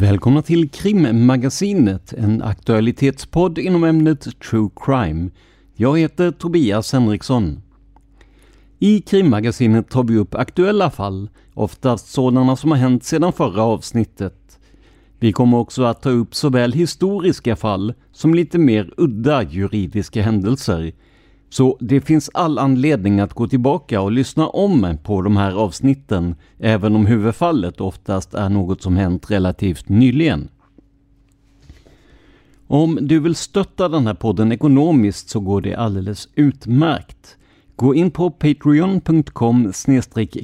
Välkomna till Krimmagasinet, en aktualitetspodd inom ämnet True Crime. Jag heter Tobias Henriksson. I Krimmagasinet tar vi upp aktuella fall, oftast sådana som har hänt sedan förra avsnittet. Vi kommer också att ta upp såväl historiska fall som lite mer udda juridiska händelser. Så det finns all anledning att gå tillbaka och lyssna om på de här avsnitten, även om huvudfallet oftast är något som hänt relativt nyligen. Om du vill stötta den här podden ekonomiskt så går det alldeles utmärkt. Gå in på patreon.com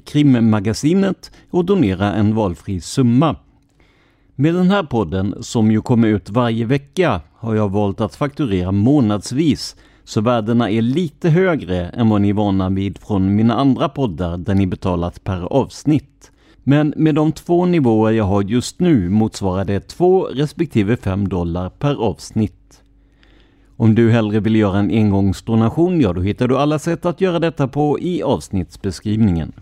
krimmagasinet och donera en valfri summa. Med den här podden, som ju kommer ut varje vecka, har jag valt att fakturera månadsvis så värdena är lite högre än vad ni är vana vid från mina andra poddar där ni betalat per avsnitt. Men med de två nivåer jag har just nu motsvarar det 2 respektive 5 dollar per avsnitt. Om du hellre vill göra en engångsdonation, ja då hittar du alla sätt att göra detta på i avsnittsbeskrivningen.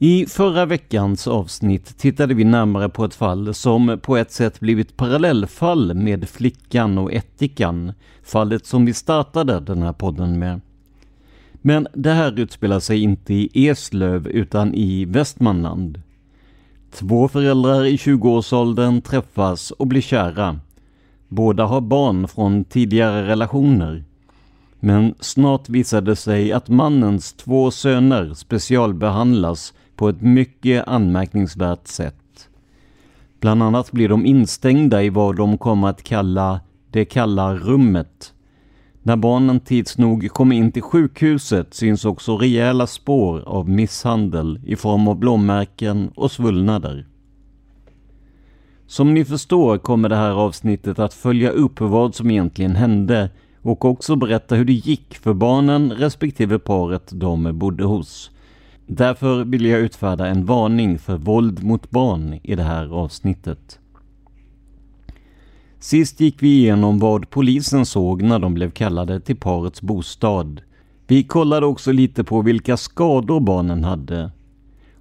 I förra veckans avsnitt tittade vi närmare på ett fall som på ett sätt blivit parallellfall med flickan och ättikan, fallet som vi startade den här podden med. Men det här utspelar sig inte i Eslöv utan i Västmanland. Två föräldrar i 20-årsåldern träffas och blir kära. Båda har barn från tidigare relationer. Men snart visar det sig att mannens två söner specialbehandlas på ett mycket anmärkningsvärt sätt. Bland annat blir de instängda i vad de kommer att kalla det kalla rummet. När barnen tids nog kommer in till sjukhuset syns också rejäla spår av misshandel i form av blåmärken och svullnader. Som ni förstår kommer det här avsnittet att följa upp vad som egentligen hände och också berätta hur det gick för barnen respektive paret de bodde hos. Därför vill jag utfärda en varning för våld mot barn i det här avsnittet. Sist gick vi igenom vad polisen såg när de blev kallade till parets bostad. Vi kollade också lite på vilka skador barnen hade.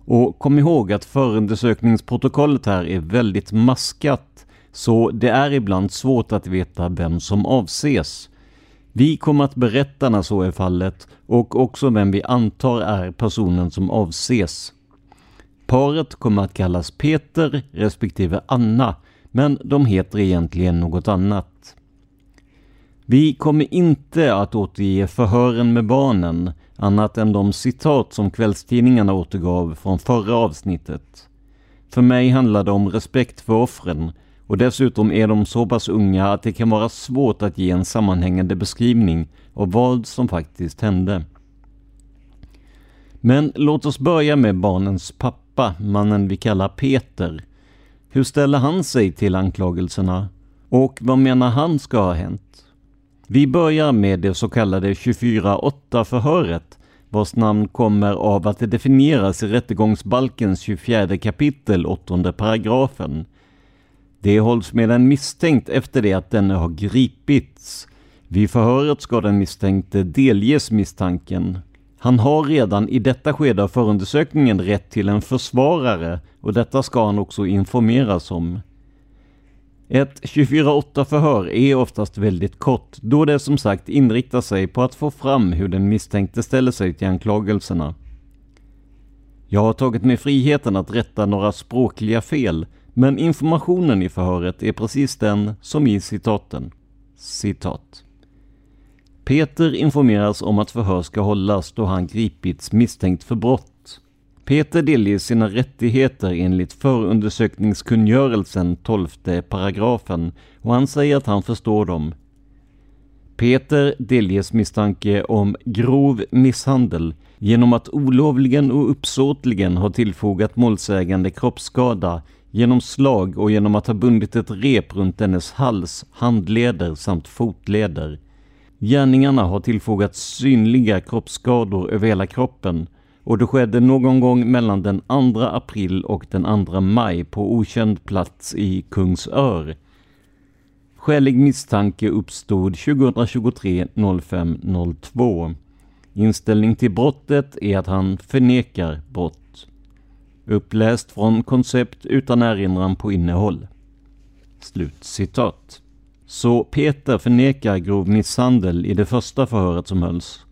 Och kom ihåg att förundersökningsprotokollet här är väldigt maskat, så det är ibland svårt att veta vem som avses. Vi kommer att berätta när så är fallet och också vem vi antar är personen som avses. Paret kommer att kallas Peter respektive Anna, men de heter egentligen något annat. Vi kommer inte att återge förhören med barnen, annat än de citat som kvällstidningarna återgav från förra avsnittet. För mig handlar det om respekt för offren och dessutom är de så pass unga att det kan vara svårt att ge en sammanhängande beskrivning av vad som faktiskt hände. Men låt oss börja med barnens pappa mannen vi kallar Peter. Hur ställer han sig till anklagelserna? Och vad menar han ska ha hänt? Vi börjar med det så kallade 24-8 förhöret vars namn kommer av att det definieras i rättegångsbalkens 24 kapitel 8 paragrafen. Det hålls med en misstänkt efter det att denne har gripits. Vid förhöret ska den misstänkte delges misstanken. Han har redan i detta skede av förundersökningen rätt till en försvarare och detta ska han också informeras om. Ett 24-8 förhör är oftast väldigt kort då det som sagt inriktar sig på att få fram hur den misstänkte ställer sig till anklagelserna. Jag har tagit mig friheten att rätta några språkliga fel men informationen i förhöret är precis den som i citaten. Citat. Peter informeras om att förhör ska hållas då han gripits misstänkt för brott Peter delges sina rättigheter enligt förundersökningskungörelsen 12 paragrafen och han säger att han förstår dem. Peter delges misstanke om grov misshandel genom att olovligen och uppsåtligen ha tillfogat målsägande kroppsskada genom slag och genom att ha bundit ett rep runt dennes hals, handleder samt fotleder. Gärningarna har tillfogat synliga kroppsskador över hela kroppen och det skedde någon gång mellan den 2 april och den 2 maj på okänd plats i Kungsör. Skälig misstanke uppstod 2023 05 02. Inställning till brottet är att han förnekar brott. Uppläst från koncept utan erinran på innehåll. Slut citat. Så Peter förnekar grov misshandel i det första förhöret som hölls.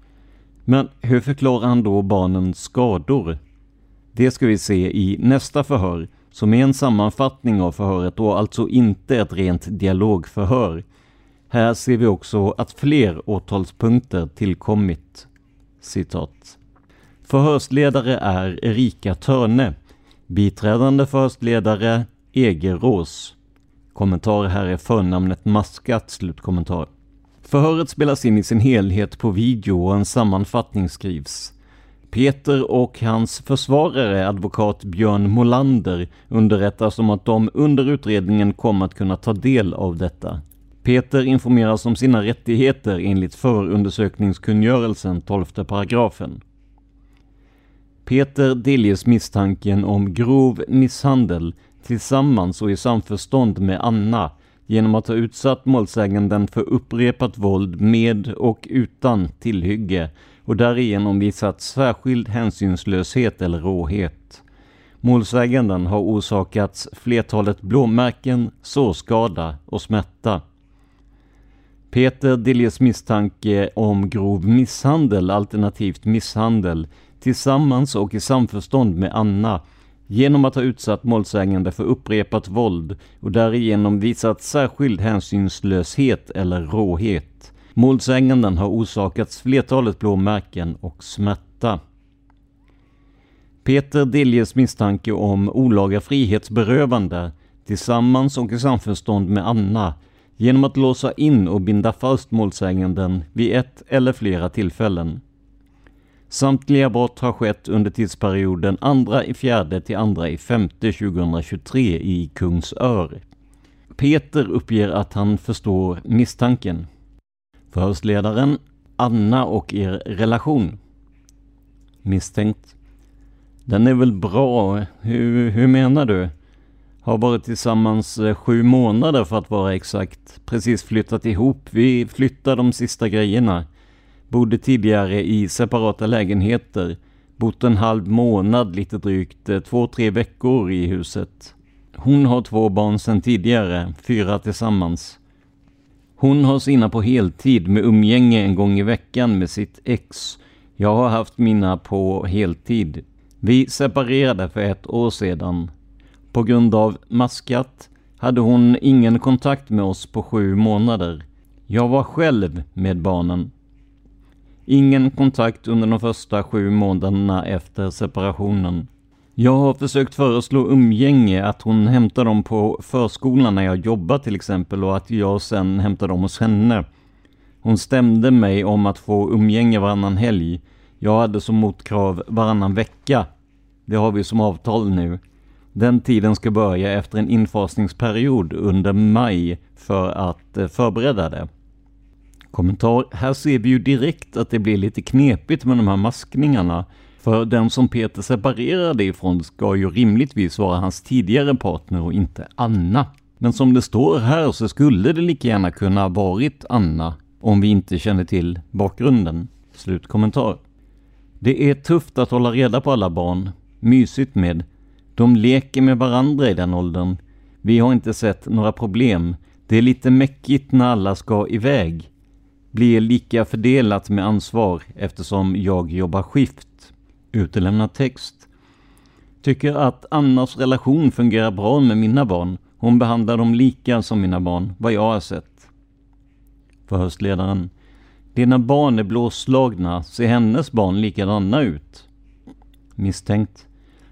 Men hur förklarar han då barnens skador? Det ska vi se i nästa förhör, som är en sammanfattning av förhöret och alltså inte ett rent dialogförhör. Här ser vi också att fler åtalspunkter tillkommit. Citat. Förhörsledare är Erika Törne. Biträdande förhörsledare Egerås. Kommentar här är förnamnet maskat, slutkommentar. Förhöret spelas in i sin helhet på video och en sammanfattning skrivs. Peter och hans försvarare, advokat Björn Molander, underrättas om att de under utredningen kommer att kunna ta del av detta. Peter informeras om sina rättigheter enligt förundersökningskungörelsen 12 paragrafen. Peter delges misstanken om grov misshandel tillsammans och i samförstånd med Anna genom att ha utsatt målsäganden för upprepat våld med och utan tillhygge och därigenom visat särskild hänsynslöshet eller råhet. Målsäganden har orsakats flertalet blåmärken, sårskada och smärta. Peter delges misstanke om grov misshandel alternativt misshandel tillsammans och i samförstånd med Anna genom att ha utsatt målsägande för upprepat våld och därigenom visat särskild hänsynslöshet eller råhet. Målsäganden har orsakats flertalet blåmärken och smärta. Peter delges misstanke om olaga frihetsberövande tillsammans och i samförstånd med Anna genom att låsa in och binda fast målsäganden vid ett eller flera tillfällen. Samtliga brott har skett under tidsperioden 2 i fjärde till 2 i femte 2023 i Kungsör. Peter uppger att han förstår misstanken. Förhörsledaren Anna och er relation. Misstänkt. Den är väl bra? Hur, hur menar du? Har varit tillsammans eh, sju månader för att vara exakt. Precis flyttat ihop. Vi flyttar de sista grejerna. Bodde tidigare i separata lägenheter. Bott en halv månad, lite drygt, eh, två, tre veckor i huset. Hon har två barn sedan tidigare, fyra tillsammans. Hon har sina på heltid med umgänge en gång i veckan med sitt ex. Jag har haft mina på heltid. Vi separerade för ett år sedan. På grund av maskat hade hon ingen kontakt med oss på sju månader. Jag var själv med barnen. Ingen kontakt under de första sju månaderna efter separationen. Jag har försökt föreslå umgänge, att hon hämtar dem på förskolan när jag jobbar till exempel och att jag sen hämtar dem hos henne. Hon stämde mig om att få umgänge varannan helg. Jag hade som motkrav varannan vecka. Det har vi som avtal nu. Den tiden ska börja efter en infasningsperiod under maj för att eh, förbereda det. Kommentar. Här ser vi ju direkt att det blir lite knepigt med de här maskningarna. För den som Peter separerade ifrån ska ju rimligtvis vara hans tidigare partner och inte Anna. Men som det står här så skulle det lika gärna kunna ha varit Anna om vi inte känner till bakgrunden. Slutkommentar. Det är tufft att hålla reda på alla barn. Mysigt med. De leker med varandra i den åldern. Vi har inte sett några problem. Det är lite mäckigt när alla ska iväg. Blir lika fördelat med ansvar eftersom jag jobbar skift. Utelämnad text. Tycker att Annas relation fungerar bra med mina barn. Hon behandlar dem lika som mina barn, vad jag har sett. Förhörsledaren. Dina barn är blåslagna, ser hennes barn likadana ut? Misstänkt.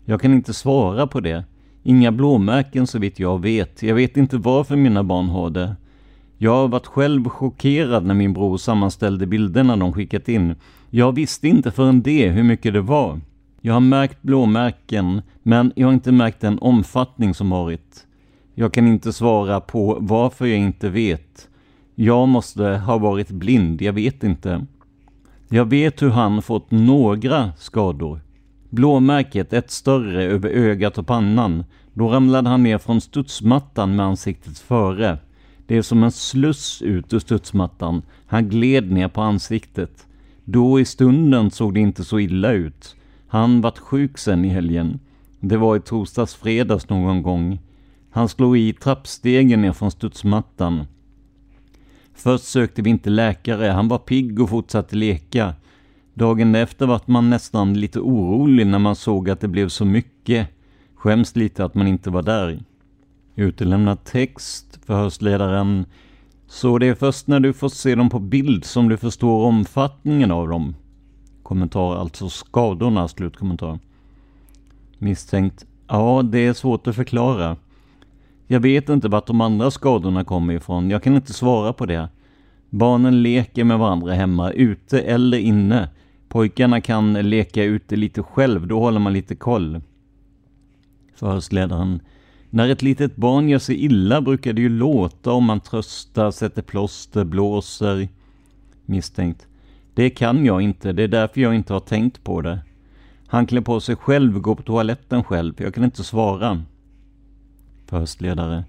Jag kan inte svara på det. Inga blåmärken så vitt jag vet. Jag vet inte varför mina barn har det. Jag har varit själv chockerad när min bror sammanställde bilderna de skickat in. Jag visste inte förrän det hur mycket det var. Jag har märkt blåmärken, men jag har inte märkt den omfattning som varit. Jag kan inte svara på varför jag inte vet. Jag måste ha varit blind, jag vet inte. Jag vet hur han fått några skador. Blåmärket, ett större över ögat och pannan. Då ramlade han ner från studsmattan med ansiktet före. Det är som en sluss ut ur studsmattan. Han gled ner på ansiktet. Då i stunden såg det inte så illa ut. Han vart sjuk sen i helgen. Det var i torsdags fredags någon gång. Han slog i trappstegen ner från studsmattan. Först sökte vi inte läkare, han var pigg och fortsatte leka. Dagen efter vart man nästan lite orolig när man såg att det blev så mycket. Skäms lite att man inte var där. Utelämnad text, förhörsledaren. Så det är först när du får se dem på bild som du förstår omfattningen av dem. Kommentar, alltså skadorna, slutkommentar. Misstänkt. Ja, det är svårt att förklara. Jag vet inte vart de andra skadorna kommer ifrån. Jag kan inte svara på det. Barnen leker med varandra hemma, ute eller inne. Pojkarna kan leka ute lite själv, då håller man lite koll. Förhörsledaren. När ett litet barn gör sig illa brukar det ju låta om man tröstar, sätter plåster, blåser. Misstänkt. Det kan jag inte, det är därför jag inte har tänkt på det. Han klär på sig själv, går på toaletten själv. Jag kan inte svara. Förhörsledare.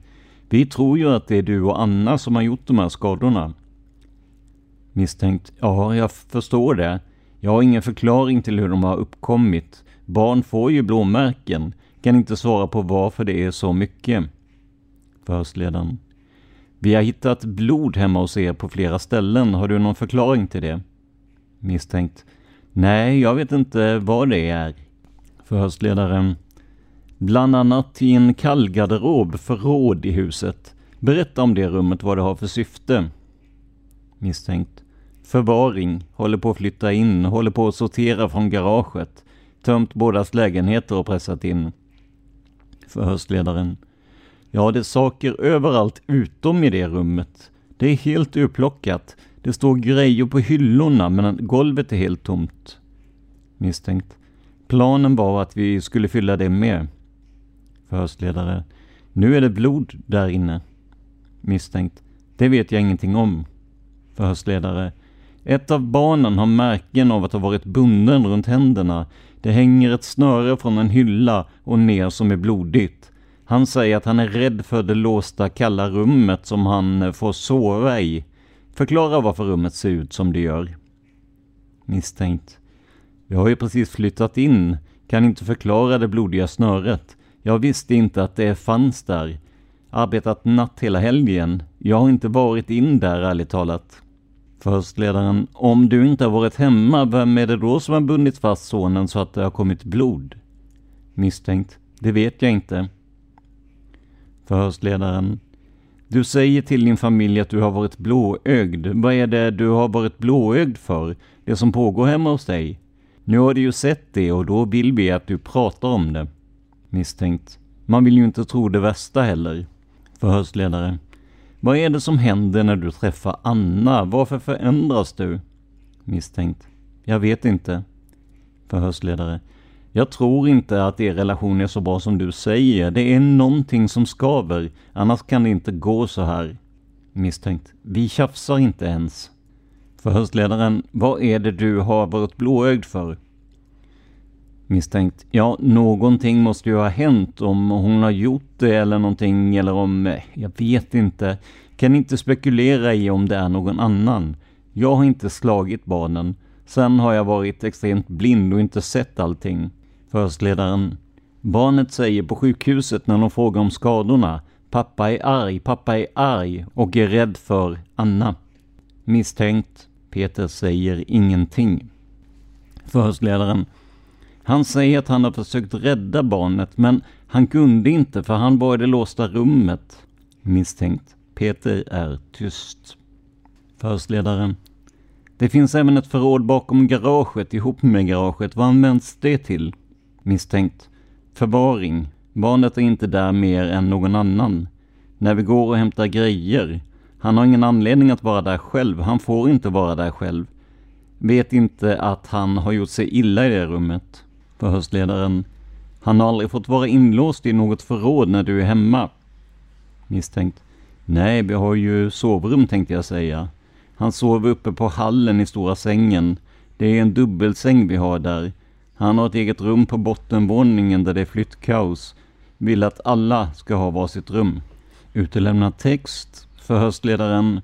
Vi tror ju att det är du och Anna som har gjort de här skadorna. Misstänkt. Ja, jag förstår det. Jag har ingen förklaring till hur de har uppkommit. Barn får ju blåmärken. Kan inte svara på varför det är så mycket. Förhörsledaren. Vi har hittat blod hemma hos er på flera ställen. Har du någon förklaring till det? Misstänkt. Nej, jag vet inte vad det är. Förhörsledaren. Bland annat i en kallgarderob förråd i huset. Berätta om det rummet, vad det har för syfte. Misstänkt. Förvaring, håller på att flytta in, håller på att sortera från garaget. Tömt bådas lägenheter och pressat in. Förhörsledaren. Ja, det är saker överallt utom i det rummet. Det är helt urplockat. Det står grejer på hyllorna men golvet är helt tomt. Misstänkt. Planen var att vi skulle fylla det med. Förhörsledare. Nu är det blod där inne. Misstänkt. Det vet jag ingenting om. Förhörsledare. Ett av barnen har märken av att ha varit bunden runt händerna. Det hänger ett snöre från en hylla och ner som är blodigt. Han säger att han är rädd för det låsta kalla rummet som han eh, får sova i. Förklara varför rummet ser ut som det gör. Misstänkt. Vi har ju precis flyttat in. Kan inte förklara det blodiga snöret. Jag visste inte att det fanns där. Arbetat natt hela helgen. Jag har inte varit in där ärligt talat. Förhörsledaren, om du inte har varit hemma, vem är det då som har bundit fast sonen så att det har kommit blod? Misstänkt, det vet jag inte. Förhörsledaren, du säger till din familj att du har varit blåögd. Vad är det du har varit blåögd för? Det som pågår hemma hos dig? Nu har du ju sett det och då vill vi att du pratar om det. Misstänkt. Man vill ju inte tro det värsta heller. Förhörsledare. Vad är det som händer när du träffar Anna? Varför förändras du? Misstänkt. Jag vet inte. Förhörsledare. Jag tror inte att er relation är så bra som du säger. Det är någonting som skaver. Annars kan det inte gå så här. Misstänkt. Vi tjafsar inte ens. Förhörsledaren. Vad är det du har varit blåögd för? Misstänkt. Ja, någonting måste ju ha hänt om hon har gjort det eller någonting eller om... Eh, jag vet inte. Kan inte spekulera i om det är någon annan. Jag har inte slagit barnen. Sen har jag varit extremt blind och inte sett allting. Förhörsledaren. Barnet säger på sjukhuset när de frågar om skadorna. Pappa är arg, pappa är arg och är rädd för Anna. Misstänkt. Peter säger ingenting. Förhörsledaren. Han säger att han har försökt rädda barnet men han kunde inte för han var i det låsta rummet. Misstänkt. Peter är tyst. Förhörsledaren. Det finns även ett förråd bakom garaget ihop med garaget. Vad används det till? Misstänkt. Förvaring. Barnet är inte där mer än någon annan. När vi går och hämtar grejer. Han har ingen anledning att vara där själv. Han får inte vara där själv. Vet inte att han har gjort sig illa i det rummet. Förhörsledaren. Han har aldrig fått vara inlåst i något förråd när du är hemma. Misstänkt. Nej, vi har ju sovrum tänkte jag säga. Han sover uppe på hallen i stora sängen. Det är en dubbelsäng vi har där. Han har ett eget rum på bottenvåningen där det är flyttkaos. Vill att alla ska ha varsitt rum. Utelämnad text. Förhörsledaren.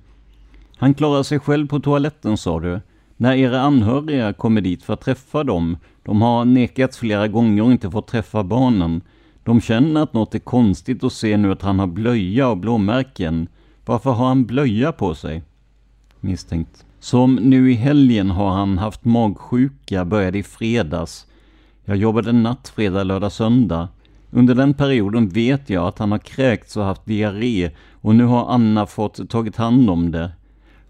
Han klarar sig själv på toaletten sa du. När era anhöriga kommer dit för att träffa dem. De har nekats flera gånger och inte fått träffa barnen. De känner att något är konstigt och ser nu att han har blöja och blåmärken. Varför har han blöja på sig? Misstänkt. Som nu i helgen har han haft magsjuka, började i fredags. Jag jobbade natt, fredag, lördag, söndag. Under den perioden vet jag att han har kräkts och haft diarré och nu har Anna fått tagit hand om det.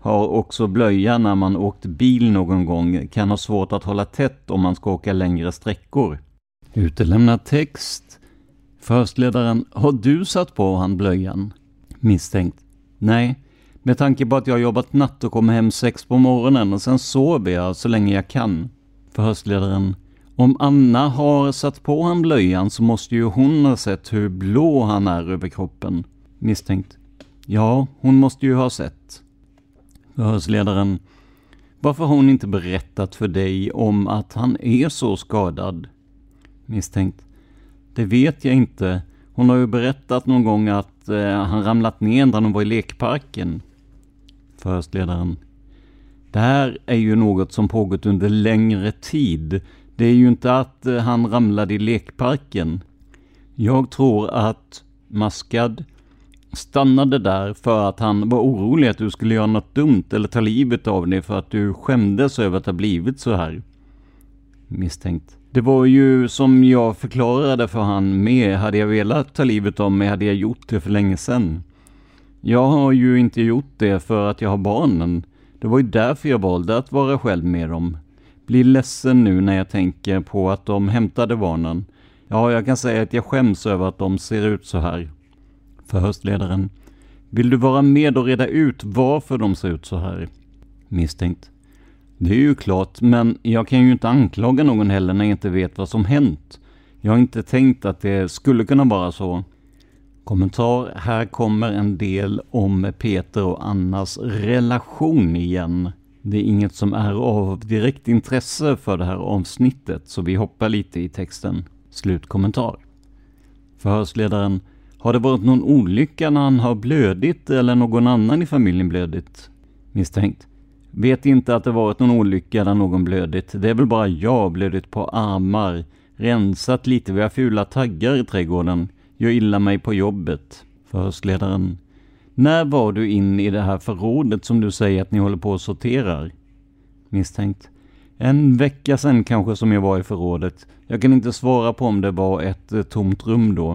Har också blöja när man åkt bil någon gång, kan ha svårt att hålla tätt om man ska åka längre sträckor. Utelämnad text. Förhörsledaren, har du satt på han blöjan? Misstänkt. Nej, med tanke på att jag har jobbat natt och kommer hem sex på morgonen och sen sover jag så länge jag kan. Förhörsledaren. Om Anna har satt på han blöjan så måste ju hon ha sett hur blå han är över kroppen. Misstänkt. Ja, hon måste ju ha sett. Förhörsledaren. Varför har hon inte berättat för dig om att han är så skadad? Misstänkt. Det vet jag inte. Hon har ju berättat någon gång att eh, han ramlat ner när de var i lekparken. Förhörsledaren. Det här är ju något som pågått under längre tid. Det är ju inte att eh, han ramlade i lekparken. Jag tror att Maskad stannade där för att han var orolig att du skulle göra något dumt eller ta livet av dig för att du skämdes över att det blivit så här. Misstänkt. Det var ju som jag förklarade för han med. Hade jag velat ta livet av mig hade jag gjort det för länge sedan. Jag har ju inte gjort det för att jag har barnen. Det var ju därför jag valde att vara själv med dem. Blir ledsen nu när jag tänker på att de hämtade barnen. Ja, jag kan säga att jag skäms över att de ser ut så här. Förhörsledaren. Vill du vara med och reda ut varför de ser ut så här? Misstänkt. Det är ju klart, men jag kan ju inte anklaga någon heller när jag inte vet vad som hänt. Jag har inte tänkt att det skulle kunna vara så. Kommentar. Här kommer en del om Peter och Annas relation igen. Det är inget som är av direkt intresse för det här avsnittet, så vi hoppar lite i texten. Slutkommentar. Förhörsledaren. Har det varit någon olycka när han har blödit eller någon annan i familjen blödit? Misstänkt. Vet inte att det varit någon olycka där någon blödit. Det är väl bara jag blödit på armar. Rensat lite, vi har fula taggar i trädgården. Gör illa mig på jobbet. Förhörsledaren. När var du in i det här förrådet som du säger att ni håller på och sorterar? Misstänkt. En vecka sedan kanske som jag var i förrådet. Jag kan inte svara på om det var ett eh, tomt rum då.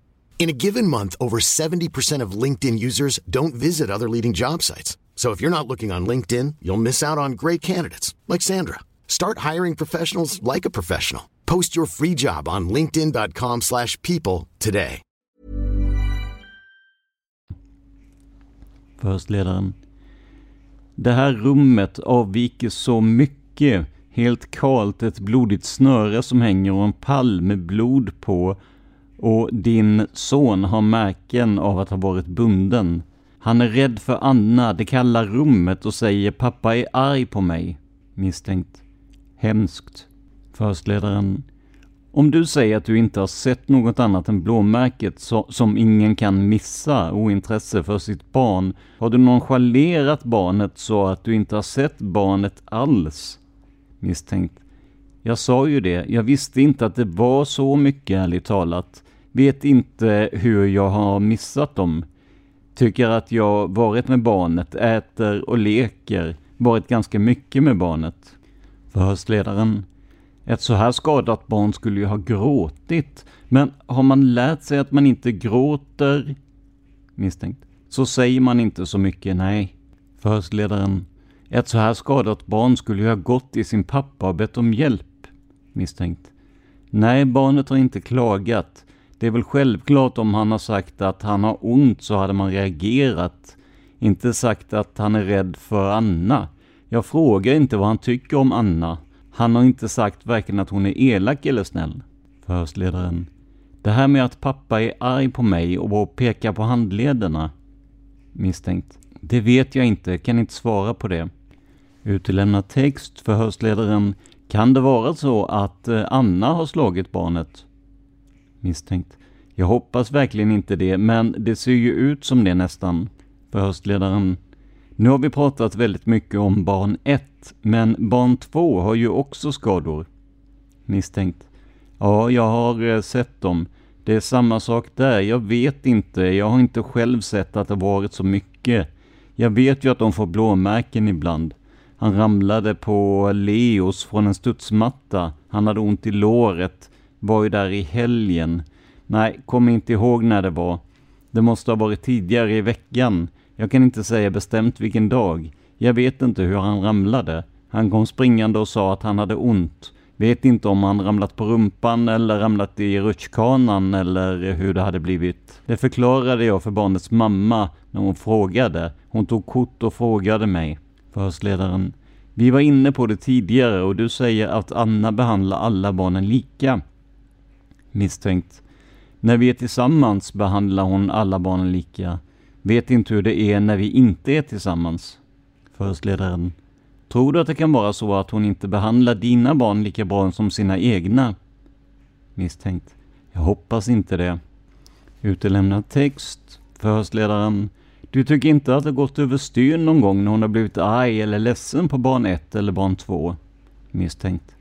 In a given month, over 70% of LinkedIn users don't visit other leading job sites. So if you're not looking on LinkedIn, you'll miss out on great candidates like Sandra. Start hiring professionals like a professional. Post your free job on linkedin.com/people today. Förhörsledaren. Det här rummet avviker så mycket. Helt kalt ett blodigt snöre som hänger och en pall med blod på och din son har märken av att ha varit bunden. Han är rädd för Anna, det kalla rummet och säger pappa är arg på mig. Misstänkt. Hemskt. Förhörsledaren. Om du säger att du inte har sett något annat än blåmärket så, som ingen kan missa, ointresse för sitt barn, har du nonchalerat barnet så att du inte har sett barnet alls? Misstänkt. Jag sa ju det, jag visste inte att det var så mycket ärligt talat. Vet inte hur jag har missat dem. Tycker att jag varit med barnet, äter och leker, varit ganska mycket med barnet. Förhörsledaren. Ett så här skadat barn skulle ju ha gråtit. Men har man lärt sig att man inte gråter? Misstänkt. Så säger man inte så mycket, nej. Förhörsledaren. Ett så här skadat barn skulle ju ha gått till sin pappa och bett om hjälp. Misstänkt. Nej, barnet har inte klagat. Det är väl självklart om han har sagt att han har ont så hade man reagerat. Inte sagt att han är rädd för Anna. Jag frågar inte vad han tycker om Anna. Han har inte sagt varken att hon är elak eller snäll. Förhörsledaren. Det här med att pappa är arg på mig och pekar på handlederna. Misstänkt. Det vet jag inte, kan inte svara på det. Utelämna text, förhörsledaren. Kan det vara så att eh, Anna har slagit barnet? Misstänkt. Jag hoppas verkligen inte det, men det ser ju ut som det nästan. Förhörsledaren. Nu har vi pratat väldigt mycket om barn 1, men barn 2 har ju också skador. Misstänkt. Ja, jag har eh, sett dem. Det är samma sak där. Jag vet inte. Jag har inte själv sett att det varit så mycket. Jag vet ju att de får blåmärken ibland. Han ramlade på Leos från en studsmatta. Han hade ont i låret. Var ju där i helgen. Nej, kommer inte ihåg när det var. Det måste ha varit tidigare i veckan. Jag kan inte säga bestämt vilken dag. Jag vet inte hur han ramlade. Han kom springande och sa att han hade ont. Vet inte om han ramlat på rumpan eller ramlat i rutschkanan eller hur det hade blivit. Det förklarade jag för barnets mamma när hon frågade. Hon tog kort och frågade mig. Förhörsledaren. Vi var inne på det tidigare och du säger att Anna behandlar alla barnen lika. Misstänkt. När vi är tillsammans behandlar hon alla barnen lika. Vet inte hur det är när vi inte är tillsammans. Förhörsledaren. Tror du att det kan vara så att hon inte behandlar dina barn lika bra som sina egna? Misstänkt. Jag hoppas inte det. Utelämnad text. Förhörsledaren. Du tycker inte att det gått överstyr någon gång när hon har blivit arg eller ledsen på barn 1 eller barn 2? Misstänkt.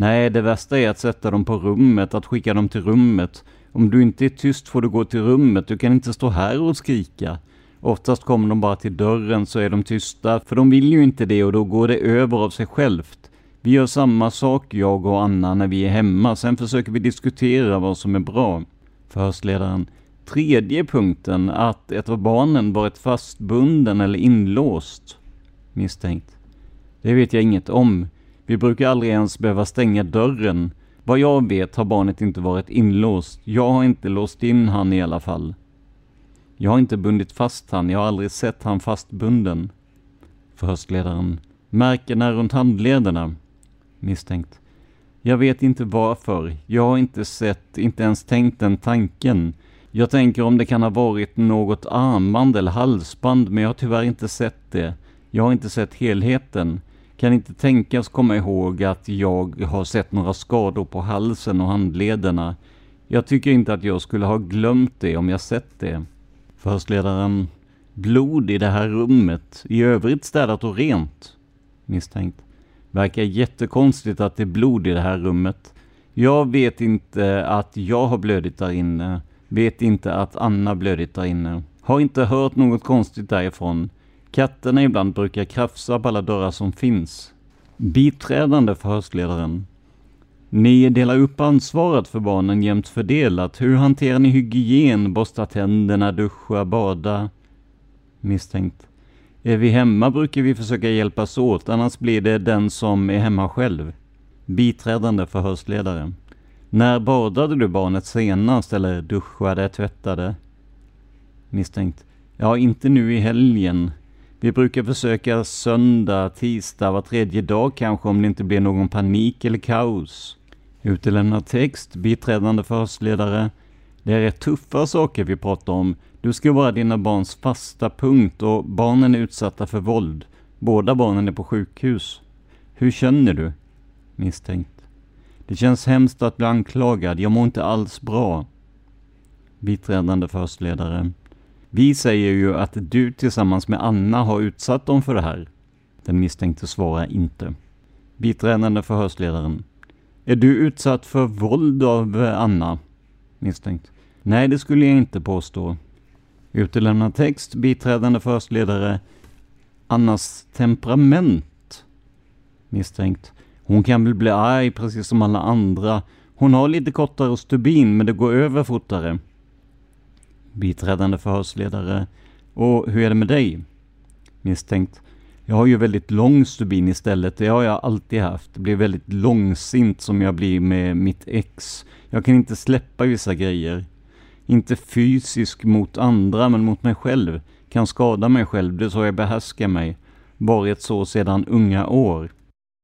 Nej, det värsta är att sätta dem på rummet, att skicka dem till rummet. Om du inte är tyst får du gå till rummet, du kan inte stå här och skrika. Oftast kommer de bara till dörren så är de tysta, för de vill ju inte det och då går det över av sig självt. Vi gör samma sak, jag och Anna, när vi är hemma. Sen försöker vi diskutera vad som är bra. Förhörsledaren. Tredje punkten, att ett av barnen varit fastbunden eller inlåst. Misstänkt. Det vet jag inget om. Vi brukar aldrig ens behöva stänga dörren. Vad jag vet har barnet inte varit inlåst. Jag har inte låst in han i alla fall. Jag har inte bundit fast han, jag har aldrig sett han fastbunden. Förhörsledaren. Märkena runt handlederna? Misstänkt. Jag vet inte varför. Jag har inte sett, inte ens tänkt den tanken. Jag tänker om det kan ha varit något armband eller halsband, men jag har tyvärr inte sett det. Jag har inte sett helheten. Kan inte tänkas komma ihåg att jag har sett några skador på halsen och handlederna. Jag tycker inte att jag skulle ha glömt det om jag sett det. Förhörsledaren. Blod i det här rummet. I övrigt städat och rent. Misstänkt. Verkar jättekonstigt att det är blod i det här rummet. Jag vet inte att jag har blödit där inne. Vet inte att Anna blödit där inne. Har inte hört något konstigt därifrån. Katterna ibland brukar krafsa på alla dörrar som finns. Biträdande förhörsledaren. Ni delar upp ansvaret för barnen jämnt fördelat. Hur hanterar ni hygien, borsta tänderna, duscha, bada? Misstänkt. Är vi hemma brukar vi försöka hjälpas åt, annars blir det den som är hemma själv. Biträdande förhörsledare. När badade du barnet senast eller duschade, tvättade? Misstänkt. Ja, inte nu i helgen. Vi brukar försöka söndag, tisdag, var tredje dag kanske om det inte blir någon panik eller kaos. Utelämnad text, biträdande förhörsledare. Det är rätt tuffa saker vi pratar om. Du ska vara dina barns fasta punkt och barnen är utsatta för våld. Båda barnen är på sjukhus. Hur känner du? Misstänkt. Det känns hemskt att bli anklagad. Jag mår inte alls bra. Biträdande förhörsledare. Vi säger ju att du tillsammans med Anna har utsatt dem för det här. Den misstänkte svarar inte. Biträdande förhörsledaren. Är du utsatt för våld av eh, Anna? Misstänkt. Nej, det skulle jag inte påstå. Utelämnad text, biträdande förhörsledare. Annas temperament? Misstänkt. Hon kan väl bli arg precis som alla andra. Hon har lite kortare stubin, men det går över fortare. Biträdande förhörsledare. Och hur är det med dig? Misstänkt. Jag har ju väldigt lång stubin istället. Det har jag alltid haft. Det blir väldigt långsint som jag blir med mitt ex. Jag kan inte släppa vissa grejer. Inte fysisk mot andra, men mot mig själv. Kan skada mig själv, det är så jag behärskar mig. Varit så sedan unga år.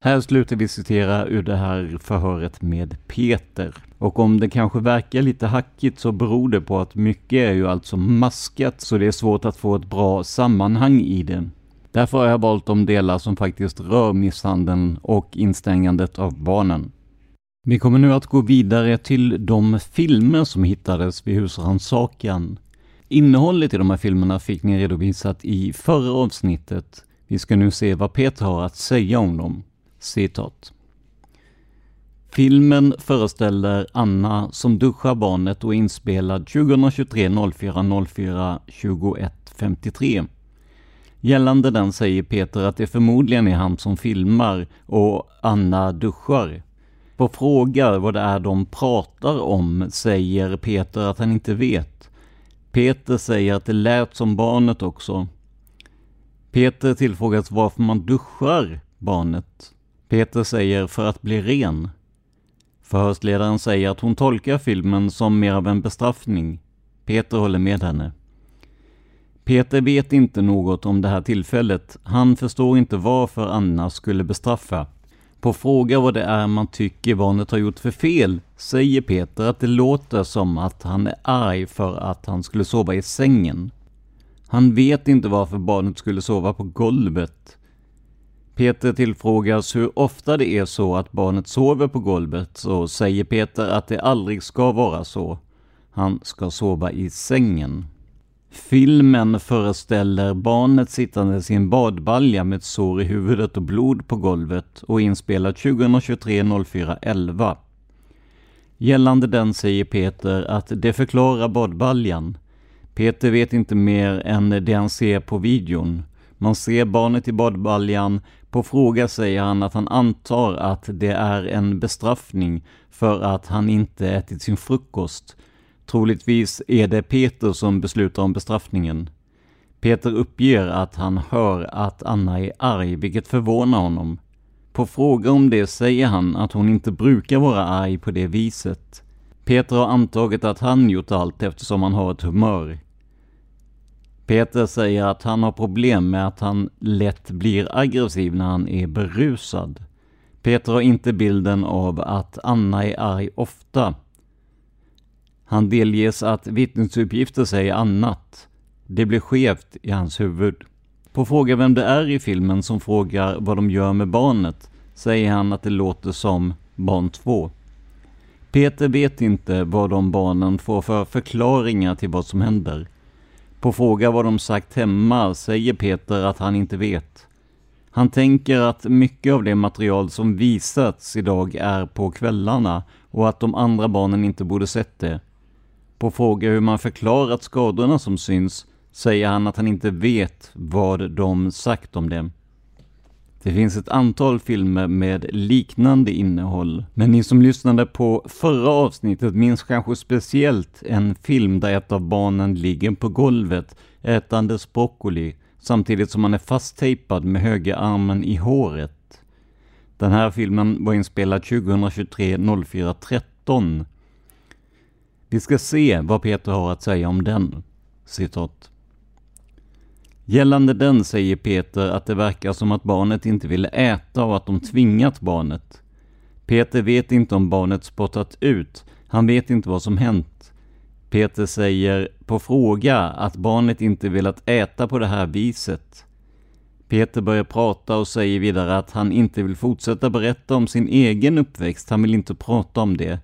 Här slutar vi citera ur det här förhöret med Peter. Och om det kanske verkar lite hackigt så beror det på att mycket är ju alltså maskat så det är svårt att få ett bra sammanhang i det. Därför har jag valt de delar som faktiskt rör misshandeln och instängandet av barnen. Vi kommer nu att gå vidare till de filmer som hittades vid husrannsakan. Innehållet i de här filmerna fick ni redovisat i förra avsnittet. Vi ska nu se vad Peter har att säga om dem. Citat. Filmen föreställer Anna som duschar barnet och är inspelad 2023 04 04 21 53. Gällande den säger Peter att det förmodligen är han som filmar och Anna duschar. På fråga vad det är de pratar om säger Peter att han inte vet. Peter säger att det lät som barnet också. Peter tillfrågas varför man duschar barnet. Peter säger för att bli ren. Förhörsledaren säger att hon tolkar filmen som mer av en bestraffning. Peter håller med henne. Peter vet inte något om det här tillfället. Han förstår inte varför Anna skulle bestraffa. På fråga vad det är man tycker barnet har gjort för fel säger Peter att det låter som att han är arg för att han skulle sova i sängen. Han vet inte varför barnet skulle sova på golvet. Peter tillfrågas hur ofta det är så att barnet sover på golvet och säger Peter att det aldrig ska vara så. Han ska sova i sängen. Filmen föreställer barnet sittandes i en badbalja med ett sår i huvudet och blod på golvet och inspelad 2023 04 11. Gällande den säger Peter att det förklarar badbaljan. Peter vet inte mer än det han ser på videon. Man ser barnet i badbaljan. På fråga säger han att han antar att det är en bestraffning för att han inte ätit sin frukost. Troligtvis är det Peter som beslutar om bestraffningen. Peter uppger att han hör att Anna är arg, vilket förvånar honom. På fråga om det säger han att hon inte brukar vara arg på det viset. Peter har antagit att han gjort allt eftersom han har ett humör. Peter säger att han har problem med att han lätt blir aggressiv när han är berusad. Peter har inte bilden av att Anna är arg ofta. Han delges att vittnesuppgifter säger annat. Det blir skevt i hans huvud. På fråga vem det är i filmen som frågar vad de gör med barnet säger han att det låter som barn 2. Peter vet inte vad de barnen får för förklaringar till vad som händer. På fråga vad de sagt hemma säger Peter att han inte vet. Han tänker att mycket av det material som visats idag är på kvällarna och att de andra barnen inte borde sett det. På fråga hur man förklarat skadorna som syns säger han att han inte vet vad de sagt om det. Det finns ett antal filmer med liknande innehåll, men ni som lyssnade på förra avsnittet minns kanske speciellt en film där ett av barnen ligger på golvet ätandes broccoli samtidigt som han är fasttejpad med högerarmen i håret. Den här filmen var inspelad 2023 04 13. Vi ska se vad Peter har att säga om den. Citat. Gällande den säger Peter att det verkar som att barnet inte ville äta och att de tvingat barnet. Peter vet inte om barnet spottat ut, han vet inte vad som hänt. Peter säger på fråga att barnet inte velat äta på det här viset. Peter börjar prata och säger vidare att han inte vill fortsätta berätta om sin egen uppväxt, han vill inte prata om det.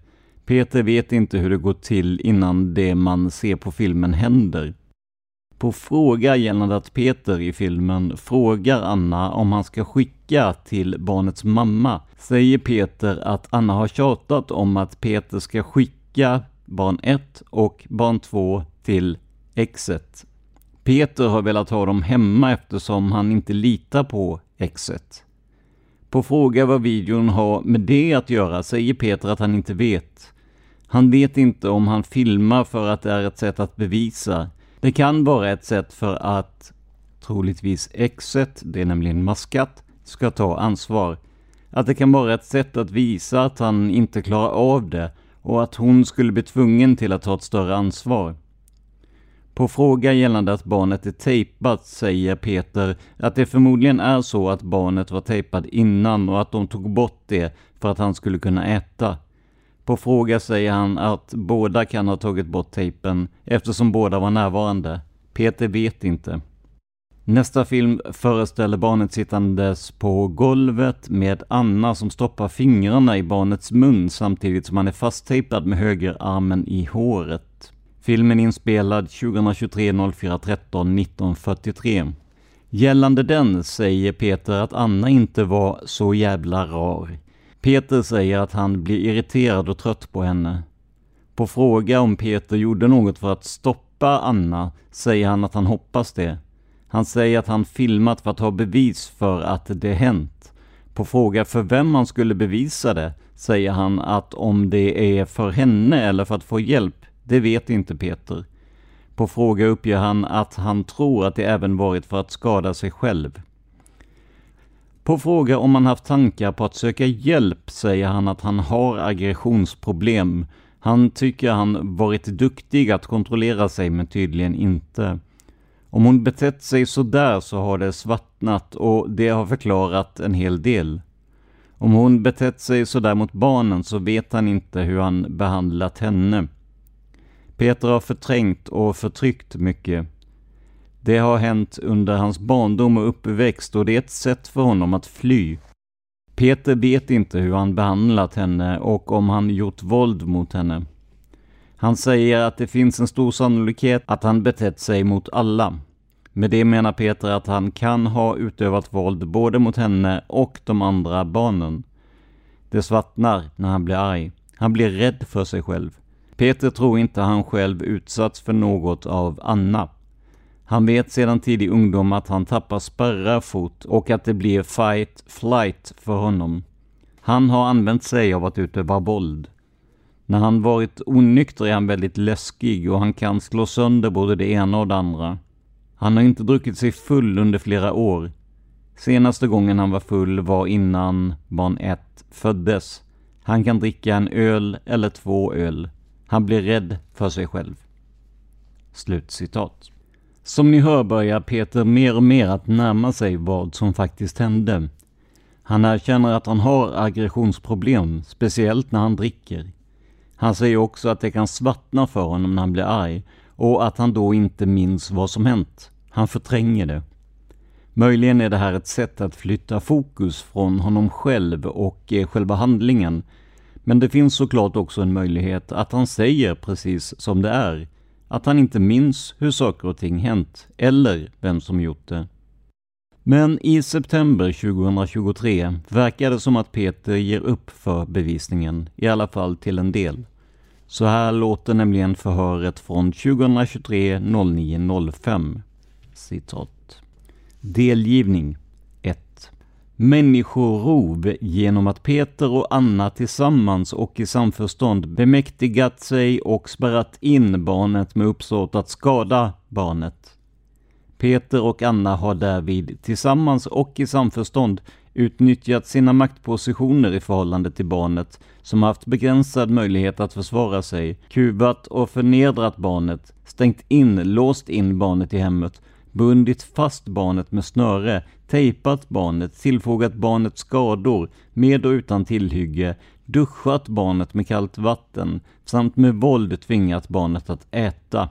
Peter vet inte hur det går till innan det man ser på filmen händer. På fråga gällande att Peter i filmen frågar Anna om han ska skicka till barnets mamma säger Peter att Anna har tjatat om att Peter ska skicka barn 1 och barn 2 till exet. Peter har velat ha dem hemma eftersom han inte litar på exet. På fråga vad videon har med det att göra säger Peter att han inte vet. Han vet inte om han filmar för att det är ett sätt att bevisa det kan vara ett sätt för att troligtvis exet, det är nämligen maskat, ska ta ansvar. Att det kan vara ett sätt att visa att han inte klarar av det och att hon skulle bli tvungen till att ta ett större ansvar. På fråga gällande att barnet är tejpat säger Peter att det förmodligen är så att barnet var tejpad innan och att de tog bort det för att han skulle kunna äta. På fråga säger han att båda kan ha tagit bort tejpen eftersom båda var närvarande. Peter vet inte. Nästa film föreställer barnet sittandes på golvet med Anna som stoppar fingrarna i barnets mun samtidigt som han är fasttejpad med högerarmen i håret. Filmen är inspelad 2023 04 13 1943. Gällande den säger Peter att Anna inte var så jävla rar. Peter säger att han blir irriterad och trött på henne. På fråga om Peter gjorde något för att stoppa Anna säger han att han hoppas det. Han säger att han filmat för att ha bevis för att det hänt. På fråga för vem han skulle bevisa det säger han att om det är för henne eller för att få hjälp, det vet inte Peter. På fråga uppger han att han tror att det även varit för att skada sig själv. På fråga om han haft tankar på att söka hjälp säger han att han har aggressionsproblem. Han tycker han varit duktig att kontrollera sig men tydligen inte. Om hon betett sig sådär så har det svartnat och det har förklarat en hel del. Om hon betett sig sådär mot barnen så vet han inte hur han behandlat henne. Peter har förträngt och förtryckt mycket. Det har hänt under hans barndom och uppväxt och det är ett sätt för honom att fly. Peter vet inte hur han behandlat henne och om han gjort våld mot henne. Han säger att det finns en stor sannolikhet att han betett sig mot alla. Med det menar Peter att han kan ha utövat våld både mot henne och de andra barnen. Det svartnar när han blir arg. Han blir rädd för sig själv. Peter tror inte han själv utsatts för något av Anna. Han vet sedan tidig ungdom att han tappar spärrar fort och att det blir fight, flight för honom. Han har använt sig av att utöva våld. När han varit onykter är han väldigt läskig och han kan slå sönder både det ena och det andra. Han har inte druckit sig full under flera år. Senaste gången han var full var innan barn 1 föddes. Han kan dricka en öl eller två öl. Han blir rädd för sig själv. Slutcitat. Som ni hör börjar Peter mer och mer att närma sig vad som faktiskt hände. Han erkänner att han har aggressionsproblem, speciellt när han dricker. Han säger också att det kan svartna för honom när han blir arg och att han då inte minns vad som hänt. Han förtränger det. Möjligen är det här ett sätt att flytta fokus från honom själv och eh, själva handlingen. Men det finns såklart också en möjlighet att han säger precis som det är. Att han inte minns hur saker och ting hänt, eller vem som gjort det. Men i september 2023 verkar det som att Peter ger upp för bevisningen, i alla fall till en del. Så här låter nämligen förhöret från 2023 09.05. Citat. Delgivning Människorov genom att Peter och Anna tillsammans och i samförstånd bemäktigat sig och spärrat in barnet med uppsåt att skada barnet. Peter och Anna har därvid tillsammans och i samförstånd utnyttjat sina maktpositioner i förhållande till barnet som haft begränsad möjlighet att försvara sig, kuvat och förnedrat barnet, stängt in, låst in barnet i hemmet, bundit fast barnet med snöre, tejpat barnet, tillfogat barnet skador med och utan tillhygge, duschat barnet med kallt vatten samt med våld tvingat barnet att äta.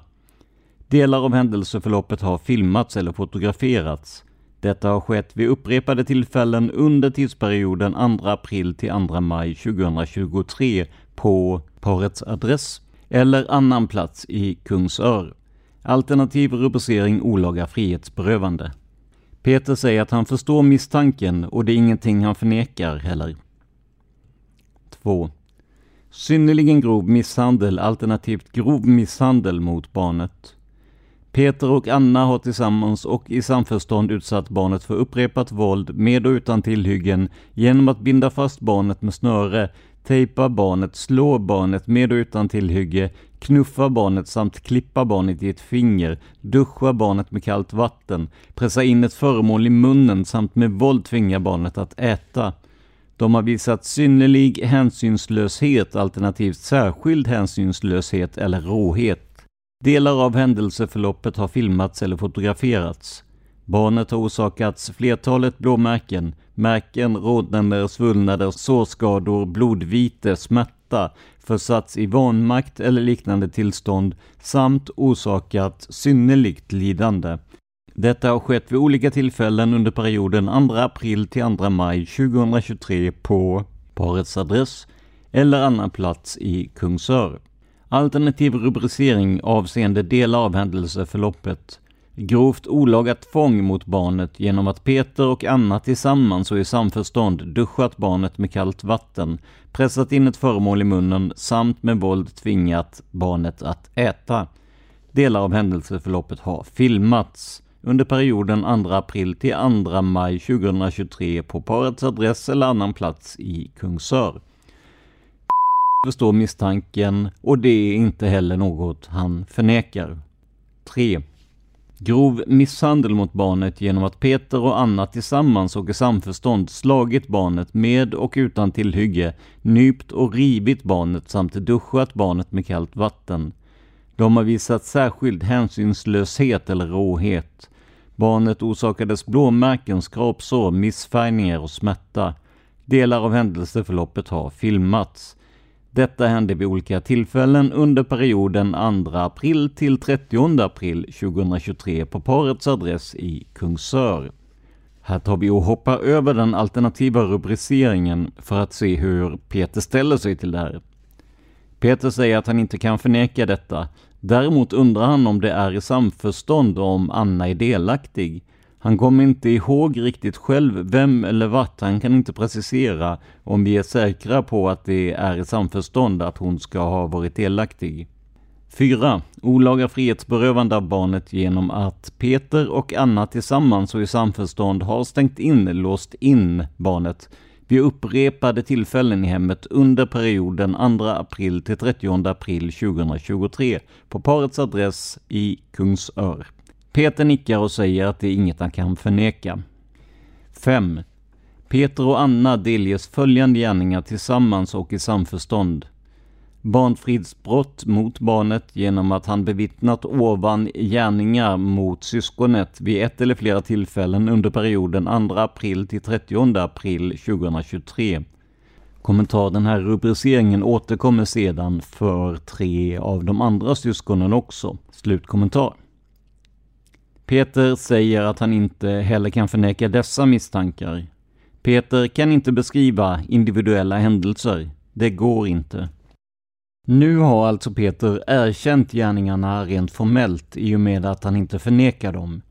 Delar av händelseförloppet har filmats eller fotograferats. Detta har skett vid upprepade tillfällen under tidsperioden 2 april till 2 maj 2023 på parets adress eller annan plats i Kungsör. Alternativ rubricering olaga frihetsberövande. Peter säger att han förstår misstanken och det är ingenting han förnekar heller. 2. Synnerligen grov misshandel alternativt grov misshandel mot barnet. Peter och Anna har tillsammans och i samförstånd utsatt barnet för upprepat våld med och utan tillhyggen genom att binda fast barnet med snöre, tejpa barnet, slå barnet med och utan tillhygge, knuffa barnet samt klippa barnet i ett finger, duscha barnet med kallt vatten, pressa in ett föremål i munnen samt med våld tvinga barnet att äta. De har visat synnerlig hänsynslöshet alternativt särskild hänsynslöshet eller råhet. Delar av händelseförloppet har filmats eller fotograferats. Barnet har orsakats flertalet blåmärken, märken, rodnader, svullnader, sårskador, blodvite, smärta, försatts i vanmakt eller liknande tillstånd samt orsakat synnerligt lidande. Detta har skett vid olika tillfällen under perioden 2 april till 2 maj 2023 på parets adress eller annan plats i Kungsör. Alternativ rubricering avseende delar av händelseförloppet. Grovt olaga tvång mot barnet genom att Peter och Anna tillsammans och i samförstånd duschat barnet med kallt vatten, pressat in ett föremål i munnen samt med våld tvingat barnet att äta. Delar av händelseförloppet har filmats under perioden 2 april till 2 maj 2023 på parets adress eller annan plats i Kungsör förstår misstanken och det är inte heller något han förnekar. 3. Grov misshandel mot barnet genom att Peter och Anna tillsammans och i samförstånd slagit barnet med och utan tillhygge, nypt och rivit barnet samt duschat barnet med kallt vatten. De har visat särskild hänsynslöshet eller råhet. Barnet orsakades blåmärken, skrapsår, missfärgningar och smärta. Delar av händelseförloppet har filmats. Detta hände vid olika tillfällen under perioden 2 april till 30 april 2023 på parets adress i Kungsör. Här tar vi och hoppar över den alternativa rubriceringen för att se hur Peter ställer sig till det här. Peter säger att han inte kan förneka detta. Däremot undrar han om det är i samförstånd om Anna är delaktig. Han kommer inte ihåg riktigt själv vem eller vart. Han kan inte precisera om vi är säkra på att det är i samförstånd att hon ska ha varit delaktig. 4. Olaga frihetsberövande av barnet genom att Peter och Anna tillsammans och i samförstånd har stängt in, låst in barnet vid upprepade tillfällen i hemmet under perioden 2 april till 30 april 2023 på parets adress i Kungsör. Peter nickar och säger att det är inget han kan förneka. 5. Peter och Anna delges följande gärningar tillsammans och i samförstånd. Barnfridsbrott mot barnet genom att han bevittnat ovan gärningar mot syskonet vid ett eller flera tillfällen under perioden 2 april till 30 april 2023. Kommentar den här rubriceringen återkommer sedan för tre av de andra syskonen också. Slutkommentar. Peter säger att han inte heller kan förneka dessa misstankar. Peter kan inte beskriva individuella händelser. Det går inte. Nu har alltså Peter erkänt gärningarna rent formellt i och med att han inte förnekar dem.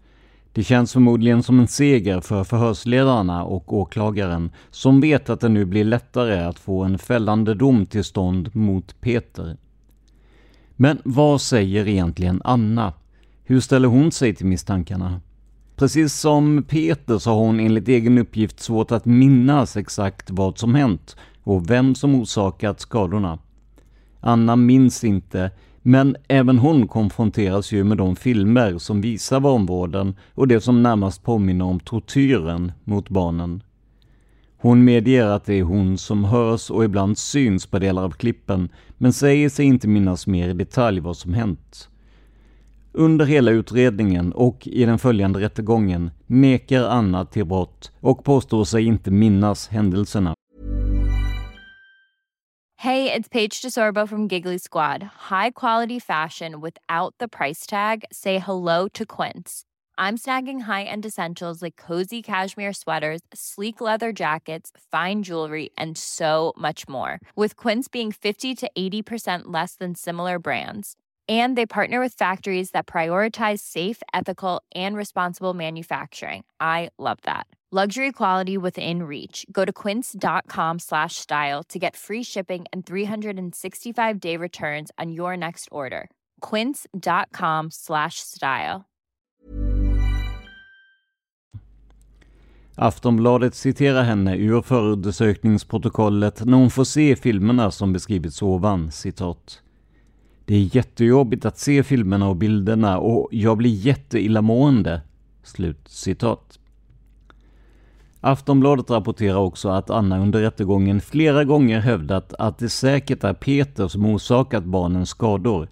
Det känns förmodligen som en seger för förhörsledarna och åklagaren som vet att det nu blir lättare att få en fällande dom till stånd mot Peter. Men vad säger egentligen Anna? Hur ställer hon sig till misstankarna? Precis som Peter så har hon enligt egen uppgift svårt att minnas exakt vad som hänt och vem som orsakat skadorna. Anna minns inte, men även hon konfronteras ju med de filmer som visar vanvården och det som närmast påminner om tortyren mot barnen. Hon medger att det är hon som hörs och ibland syns på delar av klippen, men säger sig inte minnas mer i detalj vad som hänt. Under hela utredningen och i den följande rättegången nekar Anna till brott och påstår sig inte minnas händelserna. Hej, det är Paige DeSorbo från Giggly Squad. High quality fashion without the price tag. Say hello to Quince. I'm snagging high-end essentials like cozy cashmere sweaters, sleek leather jackets, fine jewelry, and so much more. With Quince being 50 to 80% less than similar brands and they partner with factories that prioritize safe ethical and responsible manufacturing. I love that. Luxury quality within reach. Go to quince.com slash style to get free shipping and 365 day returns on your next order. quince.com slash style. Aftonbladet citerar henne ur förundersökningsprotokollet när hon får se filmerna som beskrivits ovan, citat. Det är jättejobbigt att se filmerna och bilderna och jag blir jätteillamående. Slut citat. Aftonbladet rapporterar också att Anna under rättegången flera gånger hävdat att det säkert är Peter som orsakat barnens skador.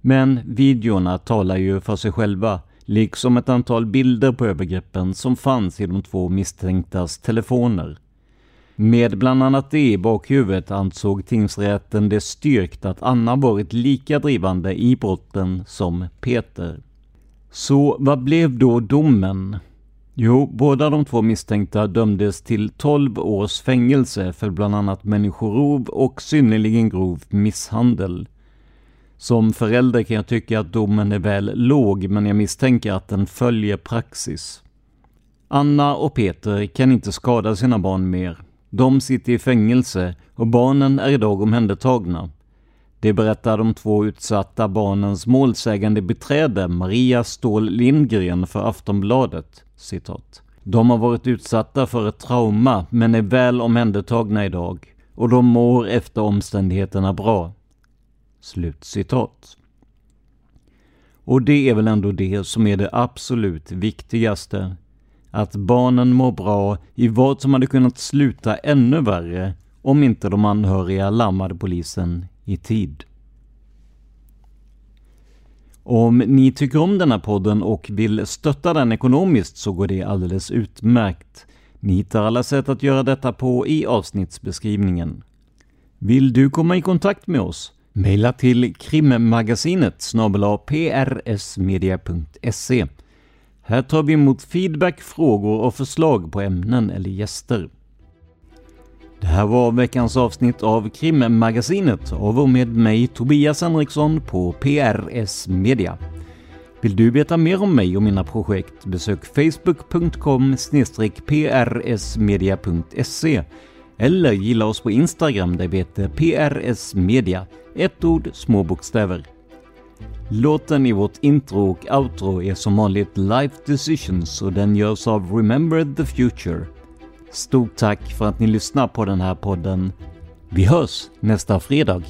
Men videorna talar ju för sig själva, liksom ett antal bilder på övergreppen som fanns i de två misstänktas telefoner. Med bland annat det i bakhuvudet ansåg tingsrätten det styrkt att Anna varit lika drivande i brotten som Peter. Så vad blev då domen? Jo, båda de två misstänkta dömdes till 12 års fängelse för bland annat människorov och synnerligen grov misshandel. Som förälder kan jag tycka att domen är väl låg, men jag misstänker att den följer praxis. Anna och Peter kan inte skada sina barn mer. De sitter i fängelse och barnen är idag omhändertagna. Det berättar de två utsatta barnens målsägande beträde Maria Ståhl Lindgren för Aftonbladet. Citat. De har varit utsatta för ett trauma men är väl omhändertagna idag och de mår efter omständigheterna bra. Slut citat. Och det är väl ändå det som är det absolut viktigaste. Att barnen mår bra i vad som hade kunnat sluta ännu värre om inte de anhöriga larmade polisen i tid. Om ni tycker om den här podden och vill stötta den ekonomiskt så går det alldeles utmärkt. Ni hittar alla sätt att göra detta på i avsnittsbeskrivningen. Vill du komma i kontakt med oss? Maila till krimmagasinet prsmedia.se. Här tar vi emot feedback, frågor och förslag på ämnen eller gäster. Det här var veckans avsnitt av Krimmagasinet av och med mig Tobias Henriksson på PRS Media. Vill du veta mer om mig och mina projekt besök facebook.com prsmedia.se eller gilla oss på Instagram där vi heter PRS Media, ett ord, små bokstäver. Låten i vårt intro och outro är som vanligt Life Decisions och den görs av Remember the Future. Stort tack för att ni lyssnar på den här podden. Vi hörs nästa fredag.